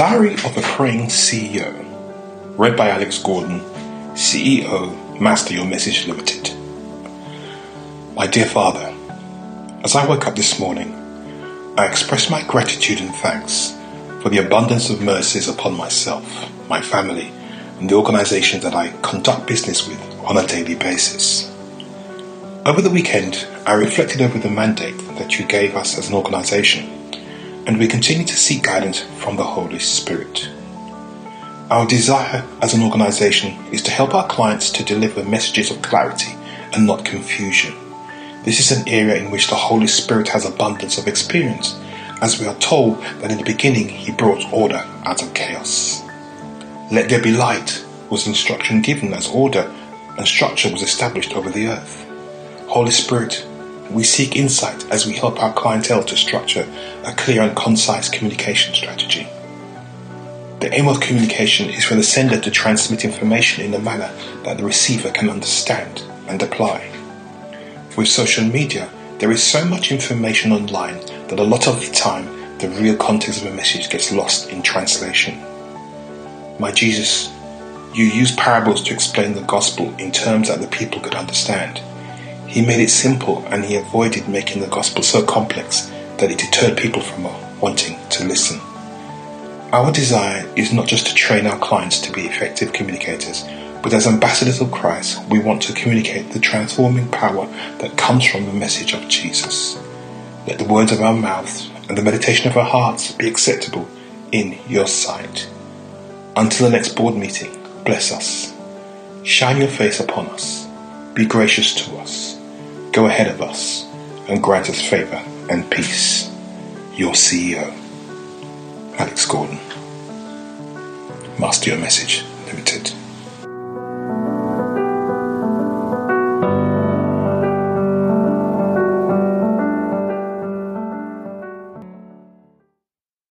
Diary of a Praying CEO, read by Alex Gordon, CEO, Master Your Message Limited. My dear Father, as I woke up this morning, I express my gratitude and thanks for the abundance of mercies upon myself, my family, and the organizations that I conduct business with on a daily basis. Over the weekend, I reflected over the mandate that you gave us as an organization and we continue to seek guidance from the Holy Spirit. Our desire as an organization is to help our clients to deliver messages of clarity and not confusion. This is an area in which the Holy Spirit has abundance of experience, as we are told that in the beginning He brought order out of chaos. Let there be light was instruction given as order and structure was established over the earth. Holy Spirit, we seek insight as we help our clientele to structure a clear and concise communication strategy. The aim of communication is for the sender to transmit information in a manner that the receiver can understand and apply. With social media, there is so much information online that a lot of the time the real context of a message gets lost in translation. My Jesus, you use parables to explain the gospel in terms that the people could understand. He made it simple and he avoided making the gospel so complex that it deterred people from wanting to listen. Our desire is not just to train our clients to be effective communicators, but as ambassadors of Christ, we want to communicate the transforming power that comes from the message of Jesus. Let the words of our mouths and the meditation of our hearts be acceptable in your sight. Until the next board meeting, bless us. Shine your face upon us. Be gracious to us go ahead of us and grant us favor and peace. Your CEO, Alex Gordon. Master Your Message Limited.